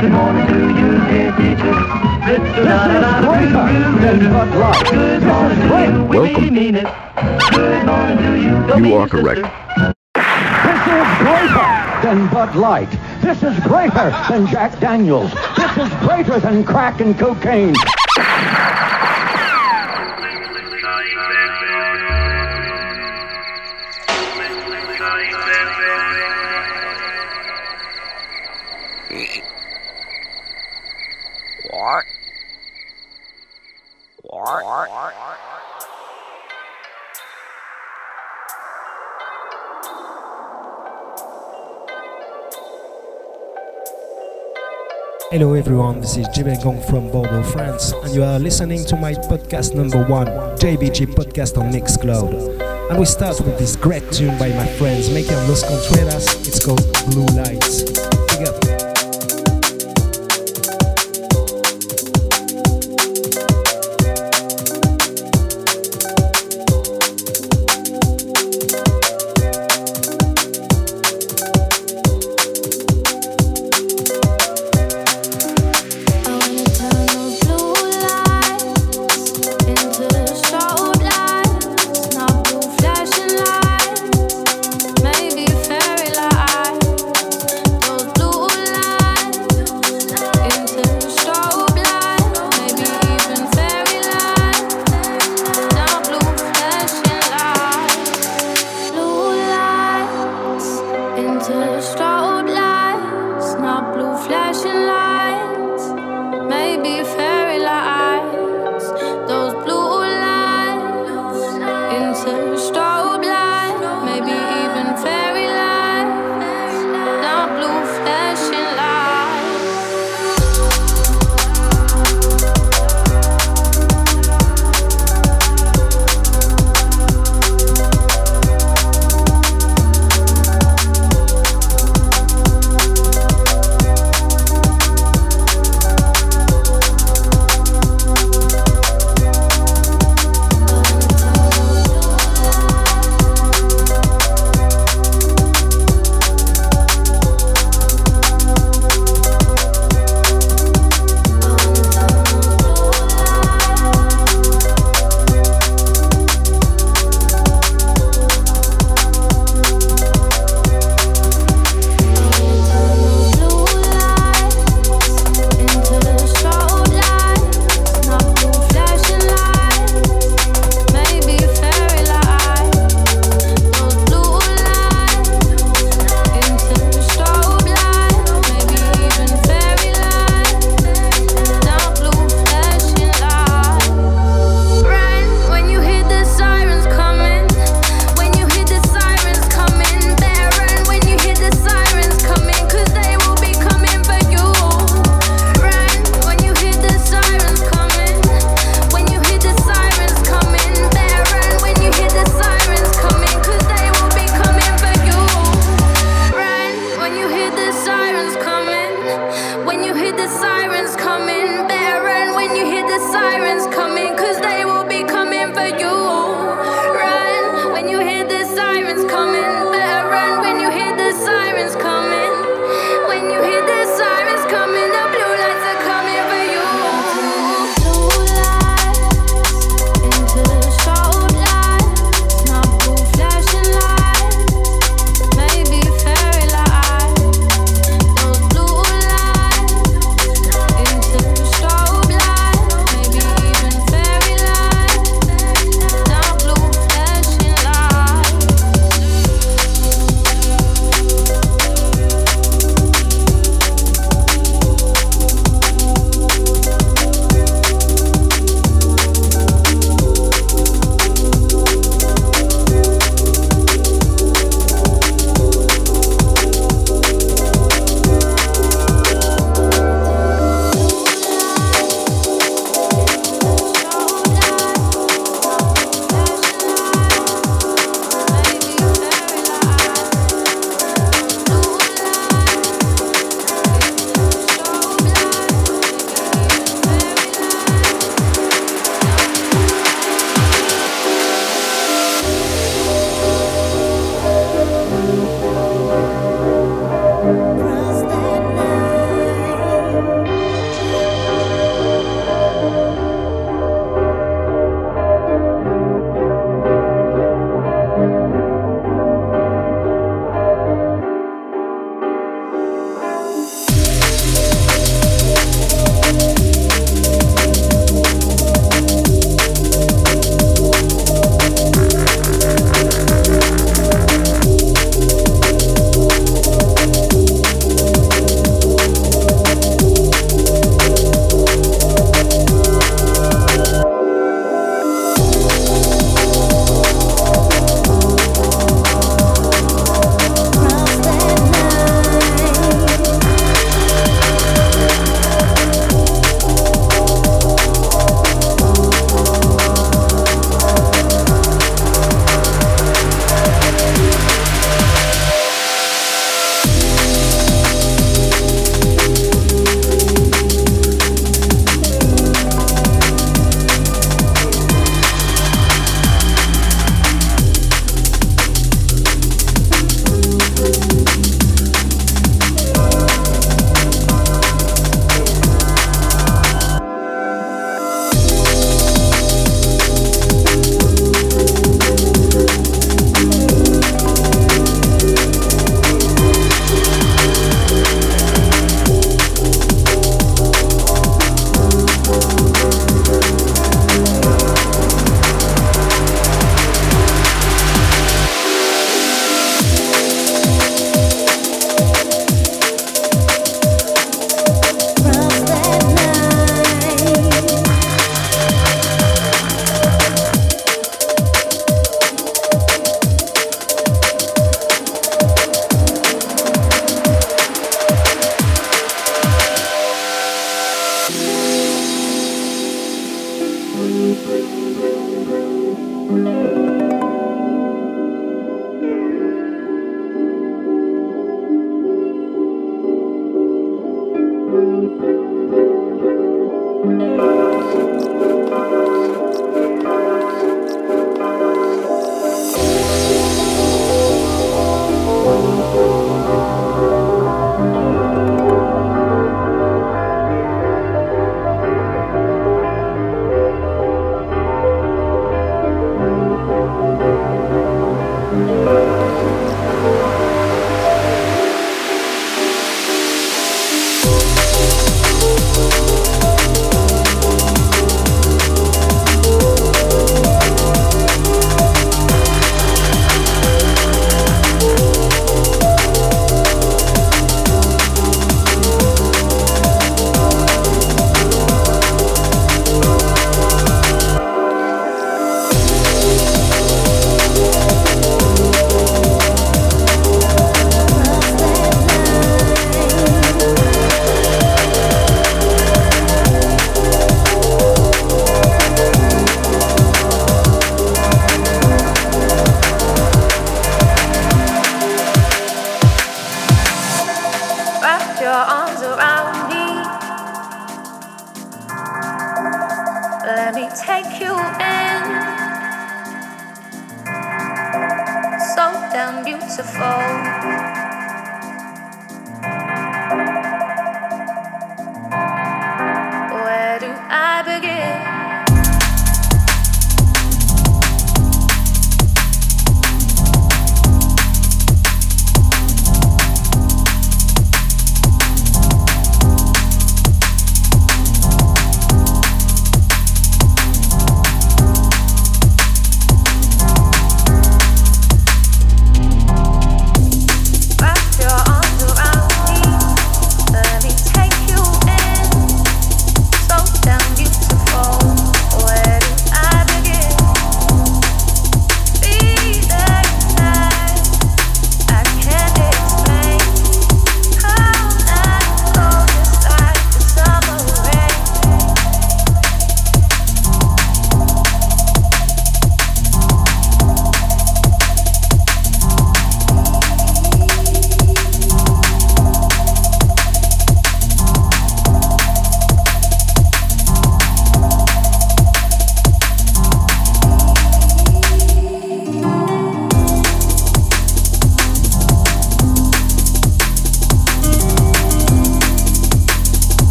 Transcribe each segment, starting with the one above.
Good morning to you, dear teacher. You are correct. This is greater than Bud Light. This is greater than Jack Daniels. This is greater than crack and cocaine. Hello everyone, this is Ji Ben Gong from Bordeaux, France, and you are listening to my podcast number one, JBG Podcast on Mixcloud. And we start with this great tune by my friends Macca Loz Contreras, it's called Blue Lights.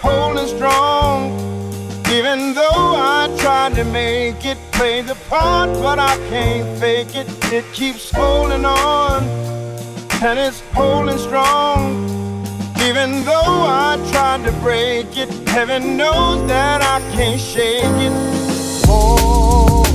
holding strong. Even though I tried to make it play the part, but I can't fake it. It keeps holding on, and it's holding strong. Even though I tried to break it, heaven knows that I can't shake it. Oh.